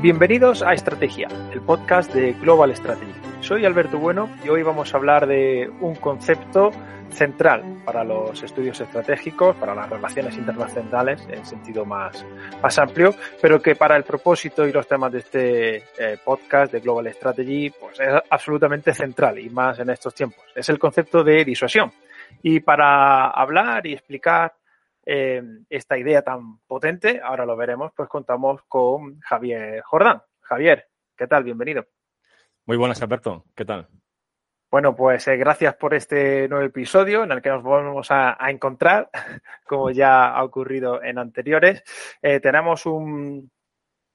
Bienvenidos a Estrategia, el podcast de Global Strategy. Soy Alberto Bueno y hoy vamos a hablar de un concepto central para los estudios estratégicos, para las relaciones internacionales en sentido más, amplio, pero que para el propósito y los temas de este eh, podcast de Global Strategy pues es absolutamente central y más en estos tiempos. Es el concepto de disuasión. Y para hablar y explicar eh, esta idea tan potente, ahora lo veremos, pues contamos con Javier Jordán. Javier, ¿qué tal? Bienvenido. Muy buenas, Alberto. ¿Qué tal? Bueno, pues eh, gracias por este nuevo episodio en el que nos volvemos a, encontrar, como ya ha ocurrido en anteriores. Eh, tenemos un,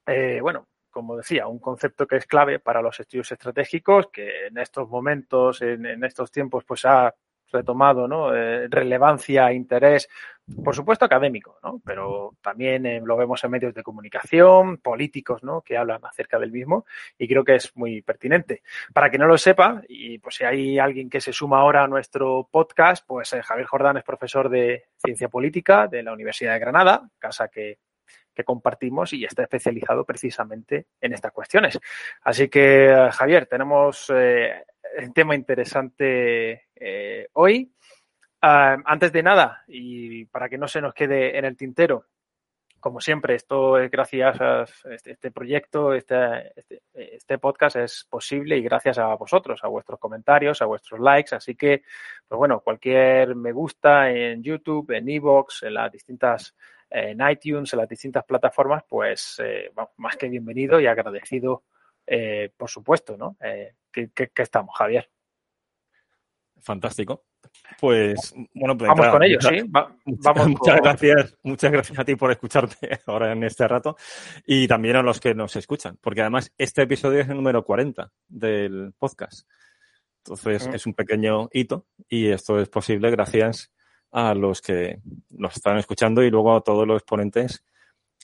eh, bueno, como decía, un concepto que es clave para los estudios estratégicos, que en estos momentos, en, en estos tiempos, pues ha retomado ¿no? Eh, relevancia, interés, por supuesto académico, ¿no? pero también eh, lo vemos en medios de comunicación, políticos ¿no? que hablan acerca del mismo y creo que es muy pertinente. Para que no lo sepa, y pues si hay alguien que se suma ahora a nuestro podcast, pues eh, Javier Jordán es profesor de Ciencia Política de la Universidad de Granada, casa que compartimos y está especializado precisamente en estas cuestiones. Así que, Javier, tenemos tema interesante eh, hoy. Uh, antes de nada, y para que no se nos quede en el tintero, como siempre, esto es gracias a este, este proyecto, este, este, este, podcast es posible y gracias a vosotros, a vuestros comentarios, a vuestros likes. Así que, pues bueno, cualquier me gusta en YouTube, en Evox, en las distintas, en iTunes, en las distintas plataformas, pues eh, más que bienvenido y agradecido, eh, por supuesto, ¿no? Eh, que estamos, Javier. Fantástico. Pues bueno, pues, vamos con ellos, muchas, sí. Va, vamos muchas gracias, muchas gracias a ti por escucharte ahora en este rato y también a los que nos escuchan, porque además este episodio es el número 40 del podcast. Entonces mm. es un pequeño hito y esto es posible gracias a los que nos están escuchando y luego a todos los ponentes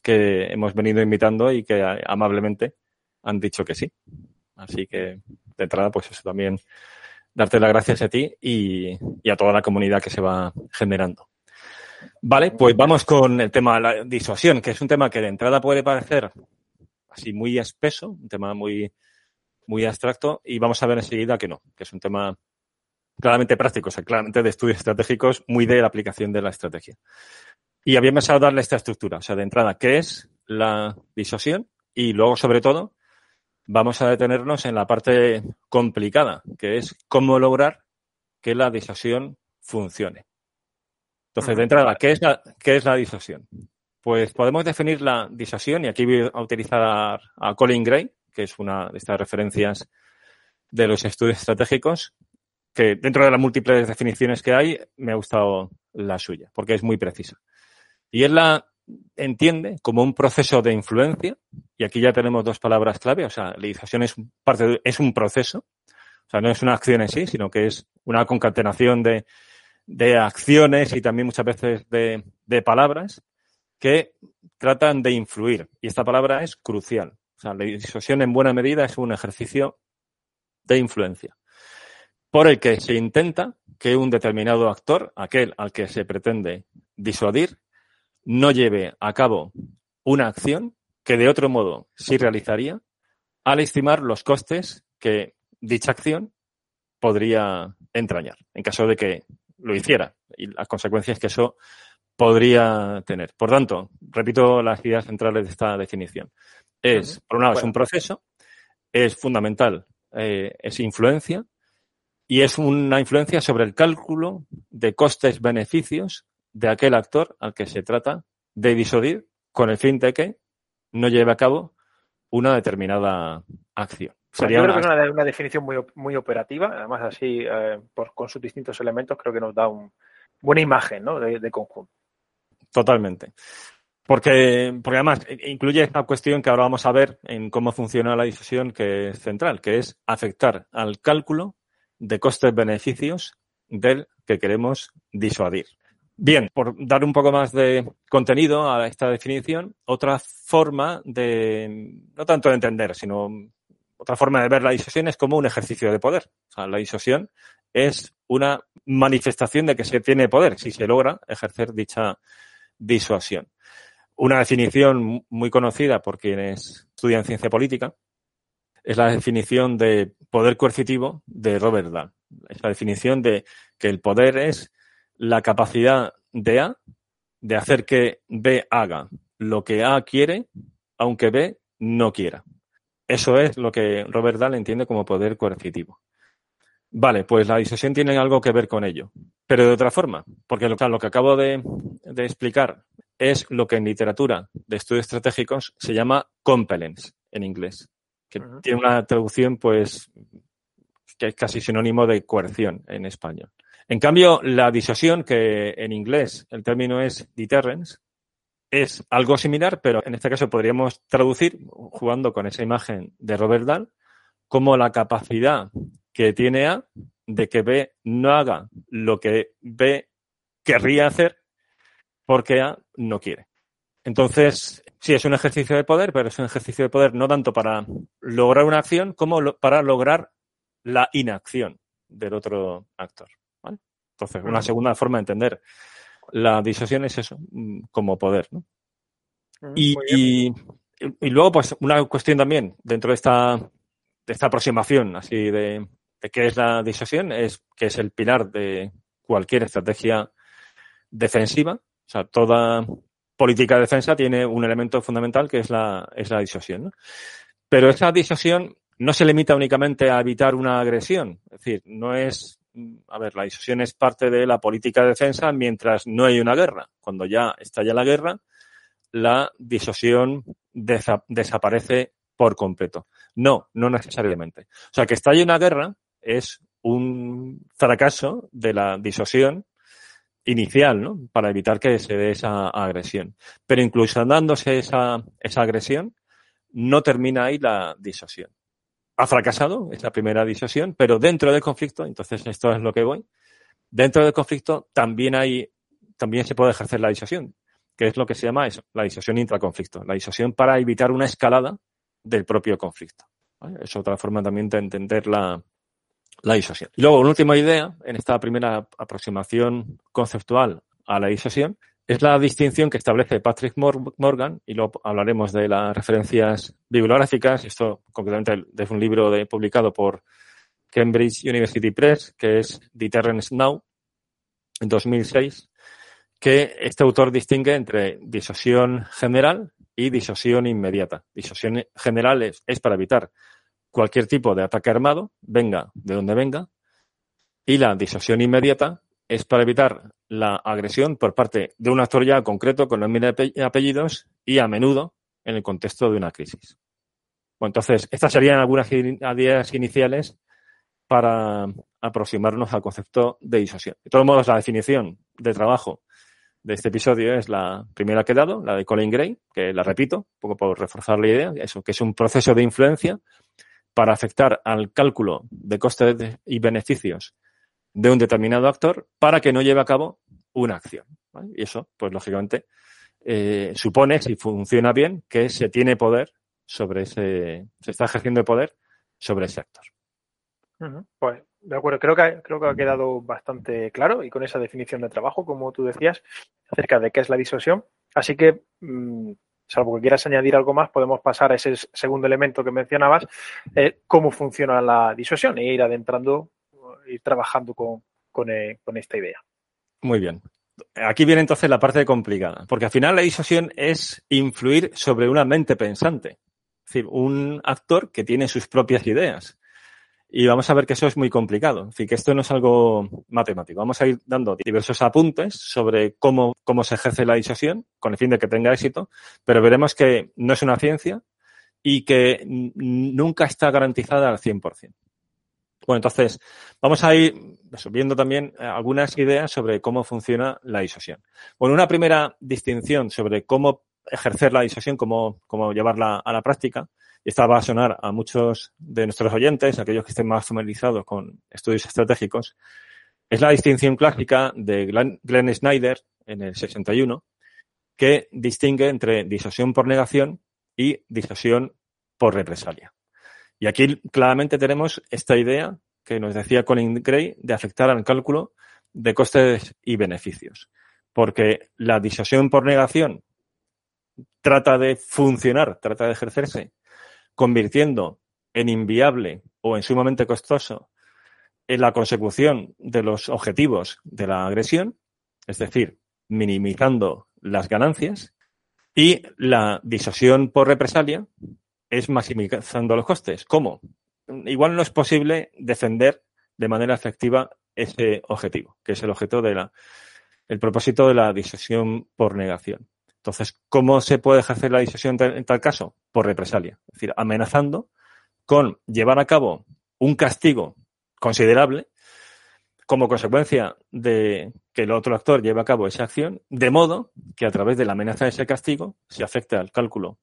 que hemos venido invitando y que amablemente han dicho que sí. Así que de entrada, pues eso también darte las gracias a ti y, a toda la comunidad que se va generando. Vale, pues vamos con el tema de la disuasión, que es un tema que de entrada puede parecer así muy espeso, un tema muy, muy abstracto, y vamos a ver enseguida que no, que es un tema claramente práctico, o sea, claramente de estudios estratégicos, muy de la aplicación de la estrategia. Y había pensado darle esta estructura, o sea, de entrada, ¿qué es la disuasión? Y luego, sobre todo, vamos a detenernos en la parte complicada, que es cómo lograr que la disuasión funcione. Entonces, de entrada, ¿qué es la, qué es la disuasión? Pues podemos definir la disuasión, y aquí voy a utilizar a, a Colin Gray, que es una de estas referencias de los estudios estratégicos, que dentro de las múltiples definiciones que hay, me ha gustado la suya, porque es muy precisa. Y es la entiende como un proceso de influencia, y aquí ya tenemos dos palabras clave, o sea, la disuasión es parte de, es un proceso, o sea, no es una acción en sí, sino que es una concatenación de, de acciones y también muchas veces de, de, palabras que tratan de influir. Y esta palabra es crucial. O sea, la disuasión en buena medida es un ejercicio de influencia por el que se intenta que un determinado actor, aquel al que se pretende disuadir, no lleve a cabo una acción que de otro modo sí realizaría al estimar los costes que dicha acción podría entrañar, en caso de que lo hiciera y las consecuencias que eso podría tener. Por tanto, repito las ideas centrales de esta definición. Es, por un lado, es un proceso, es fundamental, eh, es influencia y es una influencia sobre el cálculo de costes-beneficios de aquel actor al que se trata de disuadir con el fin de que no lleve a cabo una determinada acción. Sería Yo creo una... que es una, una, definición muy, muy operativa, además así, eh, por, con sus distintos elementos, creo que nos da una buena imagen ¿no? de, de, conjunto. Totalmente. Porque, porque además incluye esta cuestión que ahora vamos a ver en cómo funciona la disuasión que es central, que es afectar al cálculo de costes-beneficios del que queremos disuadir. Bien, por dar un poco más de contenido a esta definición, otra forma de, no tanto de entender, sino otra forma de ver la disuasión es como un ejercicio de poder. O sea, la disuasión es una manifestación de que se tiene poder si se logra ejercer dicha disuasión. Una definición muy conocida por quienes estudian ciencia política es la definición de poder coercitivo de Robert Dahl. Es la definición de que el poder es la capacidad de A de hacer que B haga lo que A quiere, aunque B no quiera. Eso es lo que Robert Dahl entiende como poder coercitivo. Vale, pues la disuasión tiene algo que ver con ello, pero de otra forma, porque lo, que acabo de, explicar es lo que en literatura de estudios estratégicos se llama compellence en inglés, que tiene una traducción pues que es casi sinónimo de coerción en español. En cambio, la disuasión, que en inglés el término es deterrence, es algo similar, pero en este caso podríamos traducir, jugando con esa imagen de Robert Dahl, como la capacidad que tiene A de que B no haga lo que B querría hacer porque A no quiere. Entonces, sí, es un ejercicio de poder, pero es un ejercicio de poder no tanto para lograr una acción como para lograr la inacción del otro actor. Entonces, una segunda forma de entender la disuasión es eso, mm, como poder. ¿no? Y, y, luego, pues, una cuestión también dentro de esta, de esta aproximación así de, de qué es la disuasión, es que es el pilar de cualquier estrategia defensiva. O sea, toda política de defensa tiene un elemento fundamental que es la, es la. ¿no? Pero esa disuasión no se limita únicamente a evitar una agresión. Es decir, no es a ver, la disuasión es parte de la política de defensa mientras no hay una guerra. Cuando ya estalla la guerra, la disuasión desaparece por completo. No, no necesariamente. O sea, que estalle una guerra es un fracaso de la disuasión inicial, ¿no? Para evitar que se dé esa agresión. Pero incluso dándose esa, esa agresión, no termina ahí la disuasión ha fracasado, es la primera disuasión, pero dentro del conflicto, entonces esto es lo que voy, dentro del conflicto también hay, también se puede ejercer la disuasión, que es lo que se llama eso, la disuasión intraconflicto, la disuasión para evitar una escalada del propio conflicto. Es otra forma también de entender la, la disuasión. Y luego, una última idea en esta primera aproximación conceptual a la disuasión es la distinción que establece Patrick Morgan, y luego hablaremos de las referencias bibliográficas, esto concretamente es un libro publicado por Cambridge University Press, que es Deterrence Now, en 2006, que este autor distingue entre disuasión general y disuasión inmediata. Disuasión general es, es para evitar cualquier tipo de ataque armado, venga de donde venga, y la disuasión inmediata es para evitar la agresión por parte de un actor ya concreto con nombre y apellidos y a menudo en el contexto de una crisis. Bueno, entonces, estas serían algunas ideas iniciales para aproximarnos al concepto de disuasión. De todos modos, la definición de trabajo de este episodio es la primera que he dado, la de Colin Gray, que la repito, un poco por reforzar la idea, eso, que es un proceso de influencia para afectar al cálculo de costes y beneficios de un determinado actor para que no lleve a cabo una acción. Y eso, pues lógicamente, eh, supone, si funciona bien, que se tiene poder sobre ese, se está ejerciendo poder sobre ese actor. Pues de acuerdo, creo que, creo que ha quedado bastante claro y con esa definición de trabajo, como tú decías, acerca de qué es la disuasión. Así que, mm, salvo que quieras añadir algo más, podemos pasar a ese segundo elemento que mencionabas, eh, cómo funciona la disuasión e ir adentrando ir trabajando eh, con, esta idea. Muy bien. Aquí viene entonces la parte complicada, porque al final la disuasión es influir sobre una mente pensante, es decir, un actor que tiene sus propias ideas. Y vamos a ver que eso es muy complicado, es decir, que esto no es algo matemático. Vamos a ir dando diversos apuntes sobre cómo, cómo se ejerce la disuasión con el fin de que tenga éxito, pero veremos que no es una ciencia y que nunca está garantizada al 100%. Bueno, entonces vamos a ir viendo también eh, algunas ideas sobre cómo funciona la disuasión. Bueno, una primera distinción sobre cómo ejercer la disuasión, cómo, cómo llevarla a la práctica, y esta va a sonar a muchos de nuestros oyentes, aquellos que estén más familiarizados con estudios estratégicos, es la distinción clásica de Glenn, Snyder en el 61, que distingue entre disuasión por negación y disuasión por represalia. Y aquí claramente tenemos esta idea que nos decía Colin Gray de afectar al cálculo de costes y beneficios. Porque la disuasión por negación trata de funcionar, trata de ejercerse, convirtiendo en inviable o en sumamente costoso la consecución de los objetivos de la agresión, es decir, minimizando las ganancias, y la disuasión por represalia es maximizando los costes. ¿Cómo? Igual no es posible defender de manera efectiva ese objetivo, que es el objeto de la, el propósito de la disuasión por negación. Entonces, ¿cómo se puede ejercer la disuasión en tal caso? Por represalia. Es decir, amenazando con llevar a cabo un castigo considerable como consecuencia de que el otro actor lleve a cabo esa acción, de modo que a través de la amenaza de ese castigo se afecte al cálculo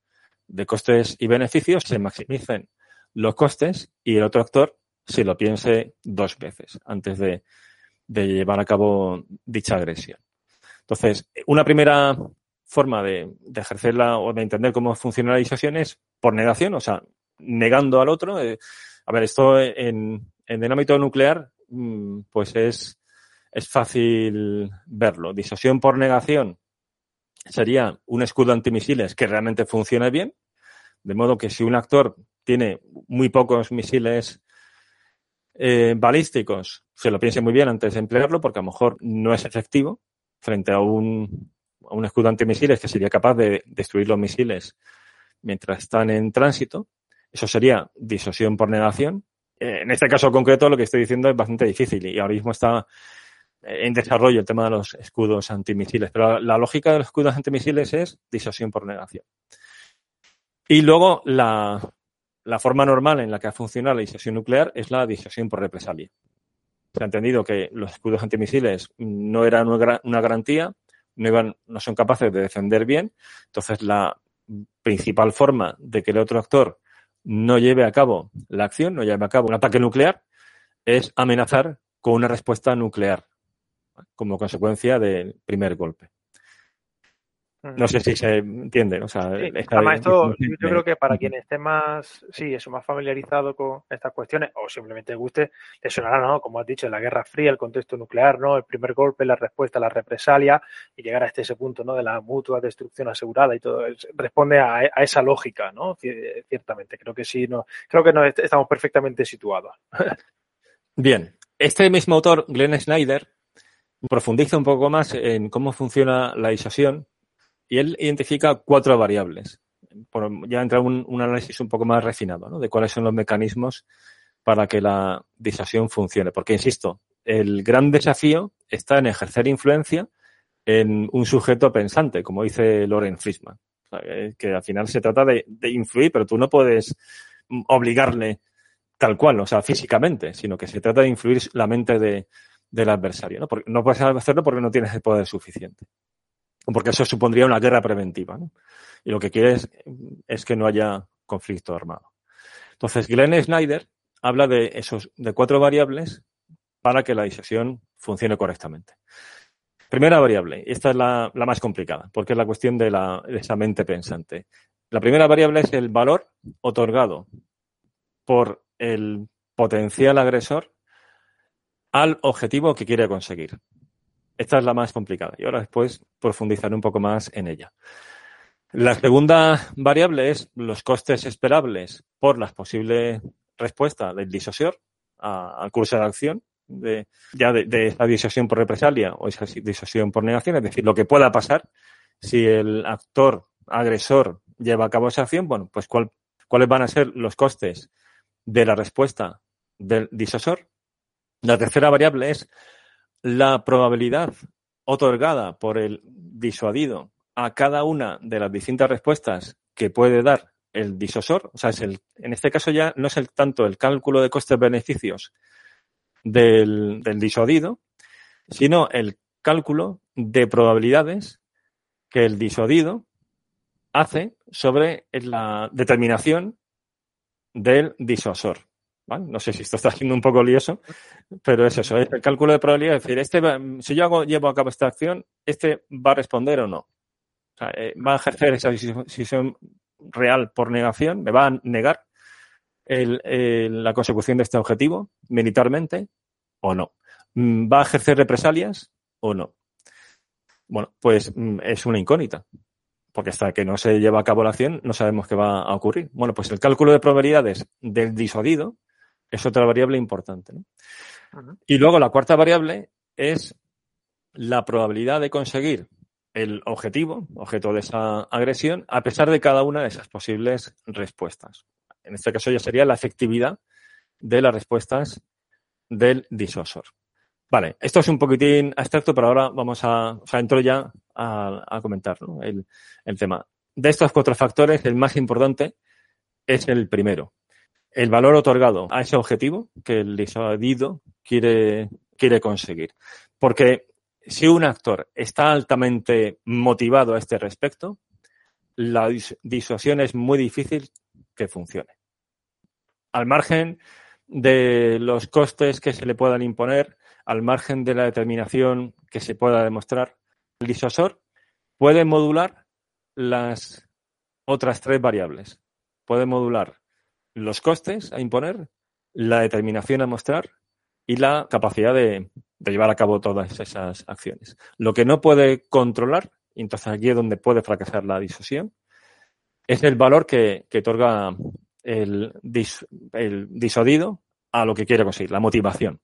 de costes y beneficios, se maximicen los costes y el otro actor se lo piense dos veces antes de, llevar a cabo dicha agresión. Entonces, una primera forma de, ejercerla o de entender cómo funciona la disuasión es por negación, o sea, negando al otro. Eh, a ver, esto en, en el ámbito nuclear, mm, pues es, es fácil verlo. Disuasión por negación sería un escudo antimisiles que realmente funcione bien, de modo que si un actor tiene muy pocos misiles eh, balísticos, se lo piense muy bien antes de emplearlo, porque a lo mejor no es efectivo frente a un, a un escudo antimisiles que sería capaz de destruir los misiles mientras están en tránsito. Eso sería disuasión por negación. Eh, en este caso concreto, lo que estoy diciendo es bastante difícil y ahora mismo está en desarrollo el tema de los escudos antimisiles. Pero la, lógica de los escudos antimisiles es disuasión por negación. Y luego la, forma normal en la que ha funcionado la disuasión nuclear es la disuasión por represalia. Se ha entendido que los escudos antimisiles no eran una garantía, no, iban, no son capaces de defender bien. Entonces, la principal forma de que el otro actor no lleve a cabo la acción, no lleve a cabo un ataque nuclear, es amenazar con una respuesta nuclear como consecuencia del primer golpe. No sé si se entiende. O sea, esto, yo creo que para quien esté más, sí, eso, más familiarizado con estas cuestiones, o simplemente guste, le sonará, ¿no? Como has dicho, la Guerra Fría, el contexto nuclear, ¿no? El primer golpe, la respuesta, la represalia, y llegar a este ese punto, ¿no? De la mutua destrucción asegurada y todo. Responde a, esa lógica, ¿no? Ciertamente. Creo que sí, no, creo que no estamos perfectamente situados. Bien. Este mismo autor, Glenn Snyder, profundiza un poco más en cómo funciona la disuasión y él identifica cuatro variables. ya entra un, un análisis un poco más refinado, ¿no? De cuáles son los mecanismos para que la disuasión funcione. Porque, insisto, el gran desafío está en ejercer influencia en un sujeto pensante, como dice Loren Frischman. que al final se trata de, influir, pero tú no puedes obligarle tal cual, o sea, físicamente, sino que se trata de influir la mente de, del adversario. ¿no? Porque no puedes hacerlo porque no tienes el poder suficiente porque eso supondría una guerra preventiva. ¿no? Y lo que quiere es, que no haya conflicto armado. Entonces, Glenn Snyder habla de esos, de cuatro variables para que la disuasión funcione correctamente. Primera variable, esta es la, más complicada, porque es la cuestión de, la, de esa mente pensante. La primera variable es el valor otorgado por el potencial agresor al objetivo que quiere conseguir. Esta es la más complicada y ahora después profundizaré un poco más en ella. La segunda variable es los costes esperables por la posible respuesta del disosior al curso de acción, de, ya de, esa disuasión por represalia o esa disuasión por negación, es decir, lo que pueda pasar si el actor agresor lleva a cabo esa acción, bueno, pues cuáles van a ser los costes de la respuesta del disosor. La tercera variable es la probabilidad otorgada por el disuadido a cada una de las distintas respuestas que puede dar el disosor, o sea, es el, en este caso ya no es el, tanto el cálculo de costes-beneficios del, del disuadido, sino el cálculo de probabilidades que el disuadido hace sobre la determinación del disuasor. No sé si esto está siendo un poco lioso, pero es eso, es el cálculo de probabilidad. Es decir, este si yo hago, llevo a cabo esta acción, ¿este va a responder o no? O sea, eh, ¿Va a ejercer esa decisión real por negación? ¿Me va a negar la consecución de este objetivo militarmente o no. Mm, ¿Va a ejercer represalias o no? Bueno, pues mm, es una incógnita, porque hasta que no se lleva a cabo la acción no sabemos qué va a ocurrir. Bueno, pues el cálculo de probabilidades del disuadido es otra variable importante. Y luego la cuarta variable es la probabilidad de conseguir el objetivo, objeto de esa agresión, a pesar de cada una de esas posibles respuestas. En este caso ya sería la efectividad de las respuestas del disuasor. Vale, esto es un poquitín abstracto, pero ahora vamos a, o sea, entro ya a, comentar el, el tema. De estos cuatro factores, el más importante es el primero, el valor otorgado a ese objetivo que el disuadido quiere, quiere conseguir. Porque si un actor está altamente motivado a este respecto, la disuasión es muy difícil que funcione. Al margen de los costes que se le puedan imponer, al margen de la determinación que se pueda demostrar, el disuasor puede modular las otras tres variables. Puede modular los costes a imponer, la determinación a mostrar y la capacidad de, llevar a cabo todas esas acciones. Lo que no puede controlar, entonces aquí es donde puede fracasar la disuasión, es el valor que, otorga el, el disuadido a lo que quiere conseguir, la motivación.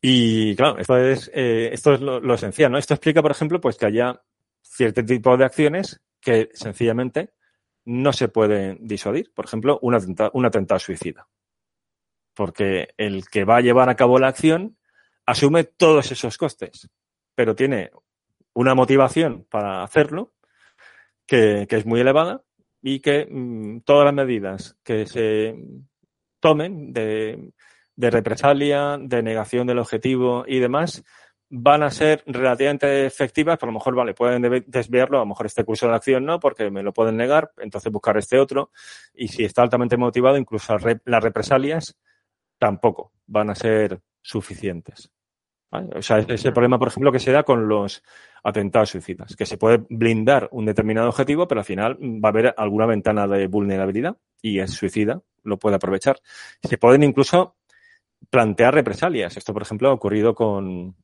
Y claro, esto es, eh, esto es lo, esencial, ¿no? Esto explica, por ejemplo, pues que haya cierto tipo de acciones que sencillamente no se pueden disuadir. Por ejemplo, un atentado, un atentado suicida porque el que va a llevar a cabo la acción asume todos esos costes, pero tiene una motivación para hacerlo que, es muy elevada y que mm, todas las medidas que se tomen de, de, represalia, de negación del objetivo y demás van a ser relativamente efectivas, pero a lo mejor, vale, pueden desviarlo, a lo mejor este curso de acción no, porque me lo pueden negar, entonces buscar este otro, y si está altamente motivado, incluso las represalias tampoco van a ser suficientes. O sea, es el problema, por ejemplo, que se da con los atentados suicidas, que se puede blindar un determinado objetivo, pero al final va a haber alguna ventana de vulnerabilidad y el suicida lo puede aprovechar. Se pueden incluso plantear represalias. Esto, por ejemplo, ha ocurrido con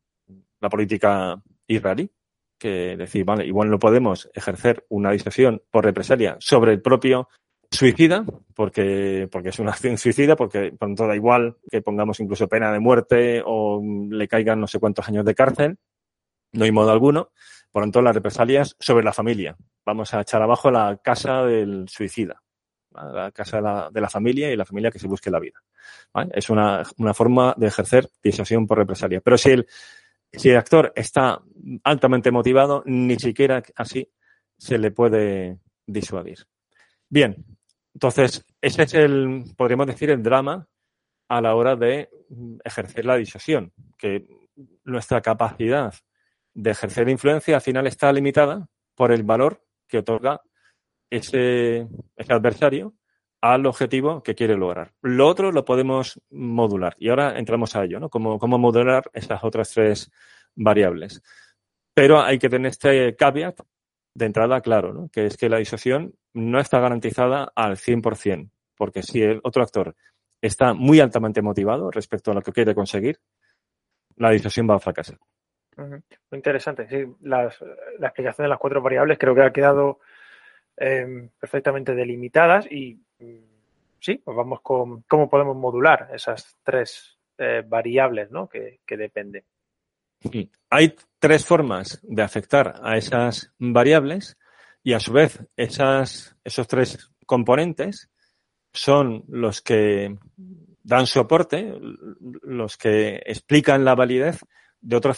la política israelí, que decir, vale, igual no podemos ejercer una disuasión por represalia sobre el propio Suicida, porque, porque es una acción suicida, porque pronto da igual que pongamos incluso pena de muerte o le caigan no sé cuántos años de cárcel, no hay modo alguno. Por tanto, las represalias sobre la familia. Vamos a echar abajo la casa del suicida, la casa de la, de la, familia y la familia que se busque la vida. Es una, una forma de ejercer disuasión por represalia. Pero si el, si el actor está altamente motivado, ni siquiera así se le puede disuadir. Bien, entonces, ese es el, podríamos decir, el drama a la hora de ejercer la disuasión, que nuestra capacidad de ejercer influencia al final está limitada por el valor que otorga ese, ese adversario al objetivo que quiere lograr. Lo otro lo podemos modular. Y ahora entramos a ello, ¿no? Cómo, cómo modular esas otras tres variables. Pero hay que tener este caveat de entrada claro, ¿no? Que es que la disuasión no está garantizada al 100%, porque si el otro actor está muy altamente motivado respecto a lo que quiere conseguir, la disuasión va a fracasar. Muy interesante. Sí, la explicación de las cuatro variables creo que ha quedado em, perfectamente delimitadas y sí, pues vamos con cómo podemos modular esas tres eh, variables ¿no? que, que dependen. Hay tres formas de afectar a esas variables y a su vez, esas, esos tres componentes son los que dan soporte, los que explican la validez de otro,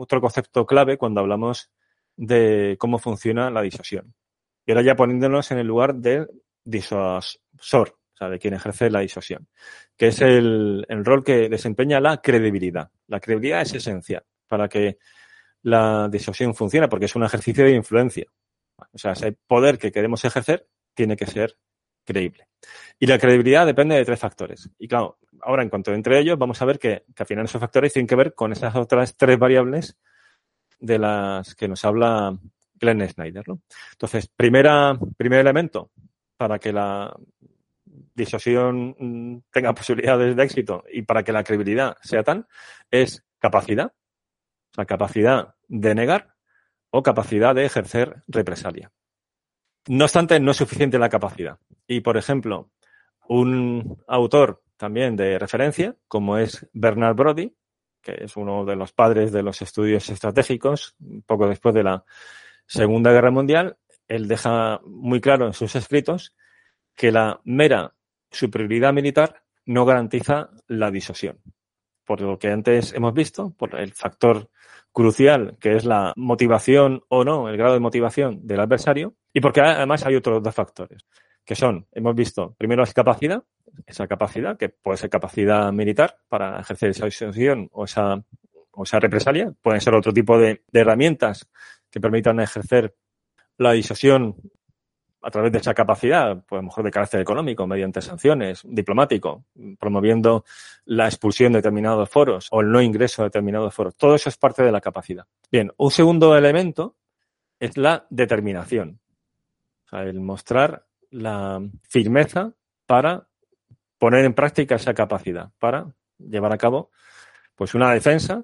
otro concepto clave cuando hablamos de cómo funciona la disuasión. Y ahora ya poniéndonos en el lugar del disuasor, o sea, de quien ejerce la disuasión, que es el, el rol que desempeña la credibilidad. La credibilidad es esencial para que la disuasión funcione, porque es un ejercicio de influencia. O sea, ese poder que queremos ejercer tiene que ser creíble. Y la credibilidad depende de tres factores. Y claro, ahora en cuanto entre ellos, vamos a ver que, al final esos factores tienen que ver con esas otras tres variables de las que nos habla Glenn Snyder. ¿no? Entonces, primera, primer elemento para que la disuasión mm, tenga posibilidades de éxito y para que la credibilidad sea tal, es capacidad, o sea, capacidad de negar o capacidad de ejercer represalia. No obstante, no es suficiente la capacidad. Y, por ejemplo, un autor también de referencia, como es Bernard Brody, que es uno de los padres de los estudios estratégicos, poco después de la Segunda Guerra Mundial, él deja muy claro en sus escritos que la mera superioridad militar no garantiza la disuasión. Por lo que antes hemos visto, por el factor crucial que es la motivación o no, el grado de motivación del adversario, y porque además hay otros dos factores, que son, hemos visto, primero es capacidad, esa capacidad, que puede ser capacidad militar para ejercer esa disuasión o esa, o esa represalia, pueden ser otro tipo de herramientas que permitan ejercer la disuasión a través de esa capacidad, pues a lo mejor de carácter económico, mediante sanciones, diplomático, promoviendo la expulsión de determinados foros o el no ingreso a determinados foros. Todo eso es parte de la capacidad. Bien, un segundo elemento es la determinación. El mostrar la firmeza para poner en práctica esa capacidad, para llevar a cabo pues una defensa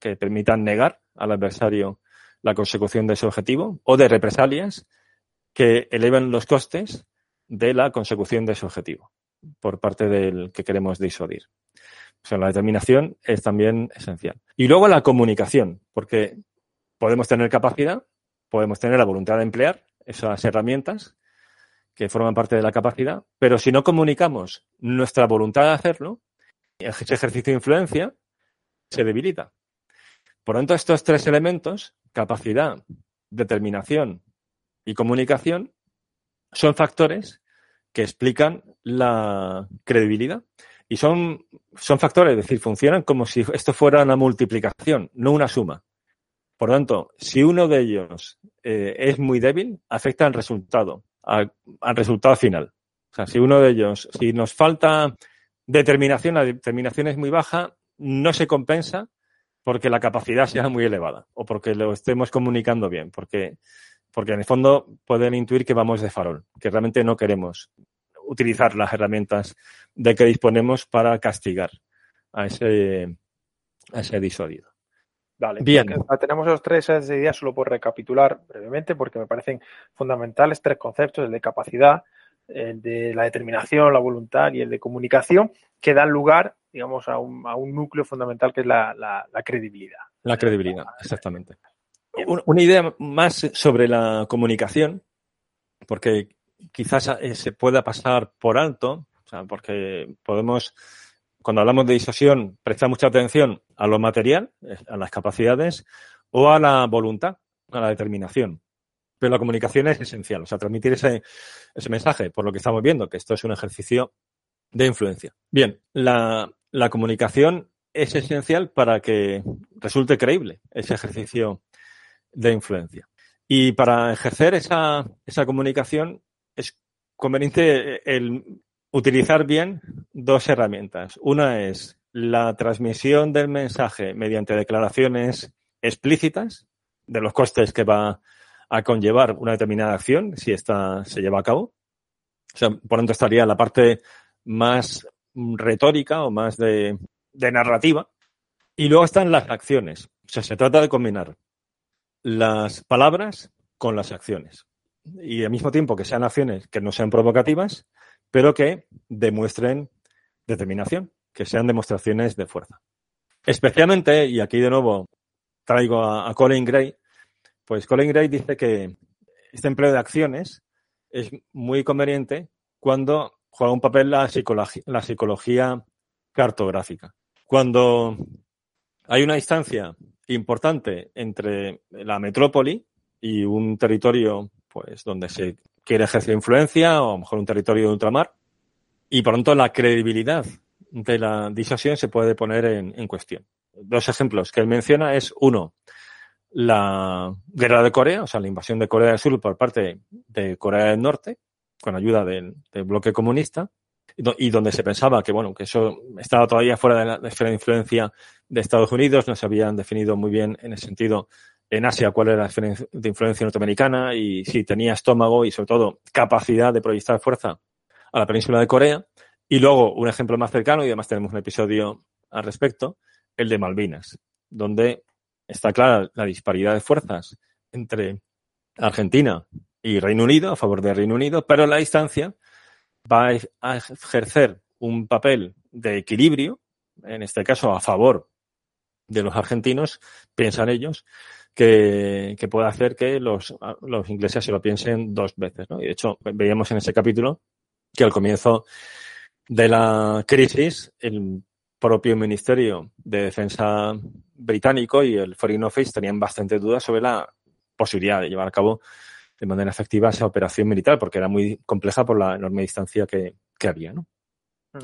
que permita negar al adversario la consecución de ese objetivo o de represalias que eleven los costes de la consecución de ese objetivo por parte del que queremos disuadir. O sea, la determinación es también esencial. Y luego la comunicación, porque podemos tener capacidad, podemos tener la voluntad de emplear esas herramientas que forman parte de la capacidad, pero si no comunicamos nuestra voluntad de hacerlo, ese ejercicio de influencia se debilita. Por lo tanto, estos tres elementos, capacidad, determinación y comunicación, son factores que explican la credibilidad. Y son, son factores, es decir, funcionan como si esto fuera una multiplicación, no una suma. Por tanto, si uno de ellos eh, es muy débil, afecta al resultado, al, resultado final. O sea, si uno de ellos, si nos falta determinación, la determinación es muy baja, no se compensa porque la capacidad sea muy elevada o porque lo estemos comunicando bien, porque, porque en el fondo pueden intuir que vamos de farol, que realmente no queremos utilizar las herramientas de que disponemos para castigar a ese, a ese disuadido. Vale, bien. Tenemos esos tres ideas solo por recapitular brevemente, porque me parecen fundamentales tres conceptos, el de capacidad, el de la determinación, la voluntad y el de comunicación, que dan lugar digamos, a un, a un núcleo fundamental que es la, la, la credibilidad. La credibilidad, exactamente. Una idea más sobre la comunicación, porque quizás eh, se pueda pasar por alto, o sea, porque podemos, cuando hablamos de disuasión, prestar mucha atención a lo material, a las capacidades, o a la voluntad, a la determinación. Pero la comunicación es esencial, o sea, transmitir ese, ese mensaje, por lo que estamos viendo, que esto es un ejercicio de influencia. Bien, la, la comunicación es esencial para que resulte creíble ese ejercicio de influencia. Y para ejercer esa, esa comunicación es conveniente el utilizar bien dos herramientas. Una es la transmisión del mensaje mediante declaraciones explícitas de los costes que va a conllevar una determinada acción si esta se lleva a cabo. O sea, por tanto, estaría la parte más retórica o más de, narrativa. Y luego están las acciones. O sea, se trata de combinar las palabras con las acciones. Y al mismo tiempo que sean acciones que no sean provocativas, pero que demuestren determinación, que sean demostraciones de fuerza. Especialmente, y aquí de nuevo traigo a Colin Gray, pues Colin Gray dice que este empleo de acciones es muy conveniente cuando juega un papel la psicología, cartográfica. Cuando hay una distancia importante entre la metrópoli y un territorio pues donde se quiere ejercer influencia o a lo mejor un territorio de ultramar y por lo tanto la credibilidad de la disuasión se puede poner en, en cuestión. Dos ejemplos que él menciona es uno, la guerra de Corea, o sea, la invasión de Corea del Sur por parte de Corea del Norte, con ayuda del, bloque comunista, y donde se pensaba que bueno que eso estaba todavía fuera de la esfera de influencia de Estados Unidos, no se habían definido muy bien en el sentido en Asia cuál era la esfera de influencia norteamericana y si tenía estómago y sobre todo capacidad de proyectar fuerza a la península de Corea. Y luego un ejemplo más cercano, y además tenemos un episodio al respecto, el de Malvinas, donde está clara la disparidad de fuerzas entre Argentina y Reino Unido, a favor de Reino Unido, pero la distancia va a ejercer un papel de equilibrio, en este caso a favor de los argentinos, piensan ellos, que, que puede hacer que los, los, ingleses se lo piensen dos veces. ¿no? Y de hecho, veíamos en ese capítulo que al comienzo de la crisis, el propio Ministerio de Defensa británico y el Foreign Office tenían bastante dudas sobre la posibilidad de llevar a cabo de manera efectiva esa operación militar, porque era muy compleja por la enorme distancia que, que había, ¿no?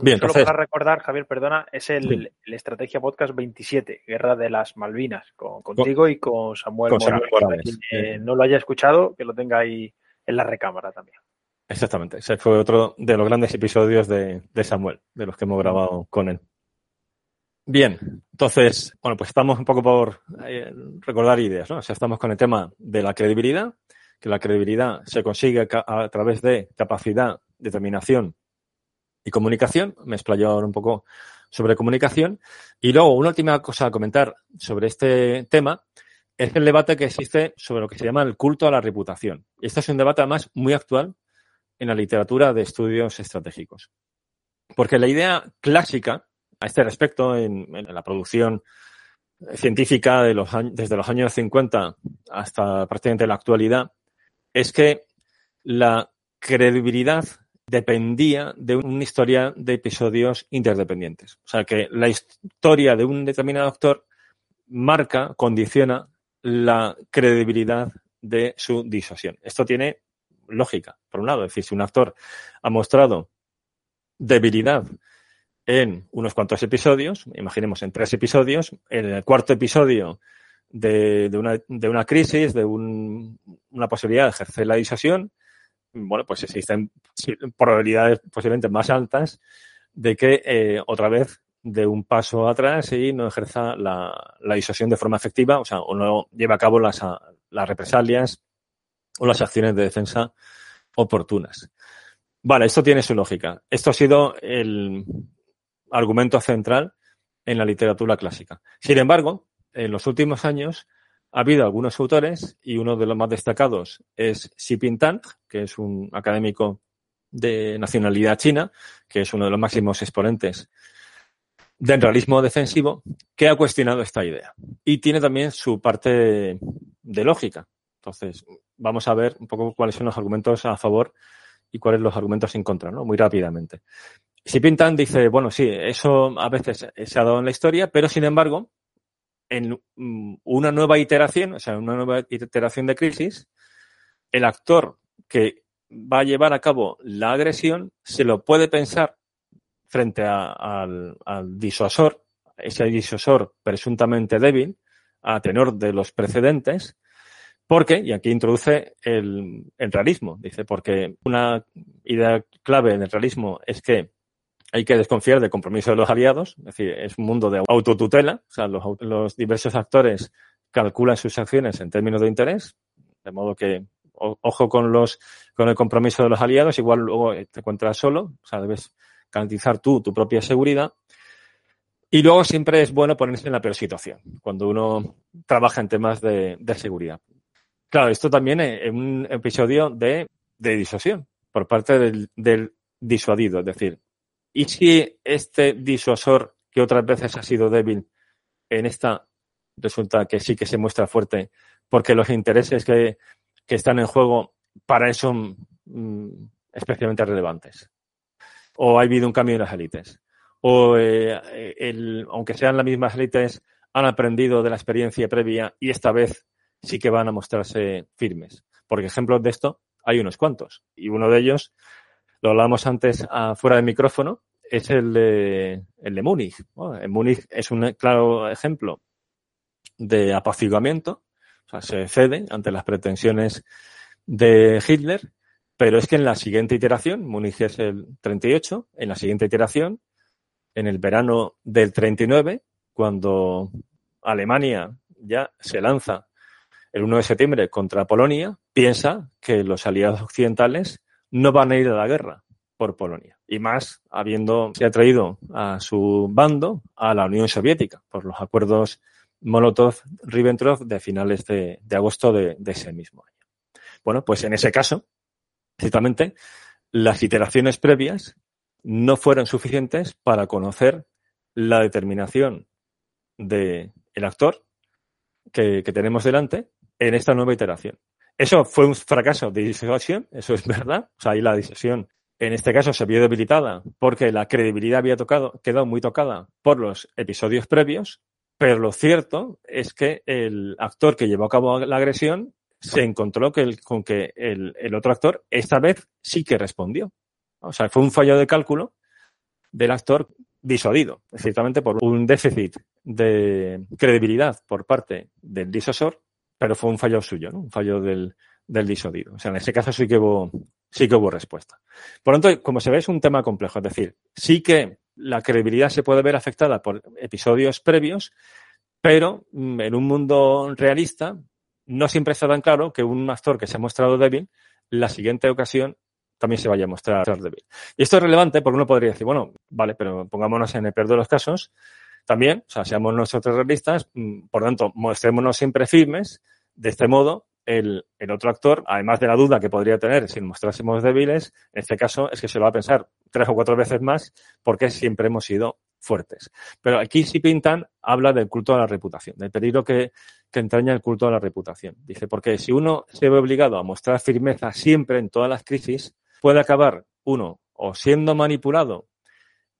Bien, Solo entonces... para recordar, Javier, perdona, es el, sí. el, Estrategia Podcast 27, Guerra de las Malvinas, con, contigo con, y con Samuel con Morales. Samuel Morales. Quien, eh, no lo haya escuchado, que lo tenga ahí en la recámara también. Exactamente, ese fue otro de los grandes episodios de, de Samuel, de los que hemos grabado con él. Bien, entonces, bueno, pues estamos un poco por eh, recordar ideas, ¿no? O sea, estamos con el tema de la credibilidad, que la credibilidad se consigue a, través de capacidad, determinación y comunicación. Me explayo ahora un poco sobre comunicación. Y luego, una última cosa a comentar sobre este tema es el debate que existe sobre lo que se llama el culto a la reputación. Este es un debate además muy actual en la literatura de estudios estratégicos. Porque la idea clásica a este respecto en, la producción científica desde los años 50 hasta prácticamente la actualidad es que la credibilidad dependía de una historia de episodios interdependientes. O sea, que la historia de un determinado actor marca, condiciona la credibilidad de su disuasión. Esto tiene lógica, por un lado. Es decir, si un actor ha mostrado debilidad en unos cuantos episodios, imaginemos en tres episodios, en el cuarto episodio de, de, una, de una, crisis, de un, una posibilidad de ejercer la disuasión, bueno, pues existen probabilidades posiblemente más altas de que eh, otra vez de un paso atrás y no ejerza la, la, disuasión de forma efectiva, o sea, o no lleva a cabo las, las represalias o las acciones de defensa oportunas. Vale, esto tiene su lógica. Esto ha sido el argumento central en la literatura clásica. Sin embargo, en los últimos años ha habido algunos autores y uno de los más destacados es Xi Jinping, que es un académico de nacionalidad china, que es uno de los máximos exponentes del realismo defensivo, que ha cuestionado esta idea. Y tiene también su parte de lógica. Entonces, vamos a ver un poco cuáles son los argumentos a favor y cuáles los argumentos en contra, ¿no? Muy rápidamente. Xi Jinping dice, bueno, sí, eso a veces se ha dado en la historia, pero sin embargo, en mm, una nueva iteración, o sea, una nueva iteración de crisis, el actor que va a llevar a cabo la agresión se lo puede pensar frente al, al, disuasor, ese disuasor presuntamente débil, a tenor de los precedentes, porque, y aquí introduce el, el realismo, dice, porque una idea clave en el realismo es que hay que desconfiar del compromiso de los aliados, es decir, es un mundo de autotutela, o sea, los, diversos actores calculan sus acciones en términos de interés, de modo que ojo con los con el compromiso de los aliados, igual luego te encuentras solo, o sea, debes garantizar tú tu propia seguridad. Y luego siempre es bueno ponerse en la peor situación, cuando uno trabaja en temas de, seguridad. Claro, esto también es un episodio de, de disuasión por parte del disuadido, es decir, ¿Y si este disuasor, que otras veces ha sido débil, en esta resulta que sí que se muestra fuerte, porque los intereses que, que están en juego para eso son mm, especialmente relevantes? ¿O ha habido un cambio en las élites? ¿O eh, el, aunque sean las mismas élites, han aprendido de la experiencia previa y esta vez sí que van a mostrarse firmes? Porque ejemplos de esto hay unos cuantos. Y uno de ellos lo hablamos antes a, fuera de micrófono, es el de, el de Múnich. En Múnich es un claro ejemplo de apaciguamiento, se cede ante las pretensiones de Hitler, pero es que en la siguiente iteración, Múnich es el 38, en la siguiente iteración, en el verano del 39, cuando Alemania ya se lanza el 1 de septiembre contra Polonia, piensa que los aliados occidentales no van a ir a la guerra, por Polonia. Y más habiendo se traído a su bando a la Unión Soviética por los acuerdos Molotov-Ribbentrop de finales de, agosto de, ese mismo año. Bueno, pues en ese caso, ciertamente, las iteraciones previas no fueron suficientes para conocer la determinación del el actor que, tenemos delante en esta nueva iteración. Eso fue un fracaso de disuasión, eso es verdad. O sea, ahí la disuasión en este caso se vio debilitada porque la credibilidad había tocado, quedado muy tocada por los episodios previos, pero lo cierto es que el actor que llevó a cabo la agresión se encontró que con que el, el, otro actor esta vez sí que respondió. O sea, fue un fallo de cálculo del actor disuadido, ciertamente por un déficit de credibilidad por parte del disosor, pero fue un fallo suyo, ¿no? un fallo del, del disuadido. O sea, en ese caso sí que hubo, sí que hubo respuesta. Por lo tanto, como se ve, es un tema complejo. Es decir, sí que la credibilidad se puede ver afectada por episodios previos, pero mm, en un mundo realista no siempre está tan claro que un actor que se ha mostrado débil, la siguiente ocasión también se vaya a mostrar débil. Y esto es relevante porque uno podría decir, bueno, vale, pero pongámonos en el peor de los casos, también, o sea, seamos nosotros realistas, mm, por tanto, mostrémonos siempre firmes, de este modo, el, otro actor, además de la duda que podría tener si mostrásemos débiles, en este caso es que se lo va a pensar tres o cuatro veces más porque siempre hemos sido fuertes. Pero aquí sí Pintan habla del culto a la reputación, del peligro que, que entraña el culto a la reputación. Dice, porque si uno se ve obligado a mostrar firmeza siempre en todas las crisis, puede acabar, uno, o siendo manipulado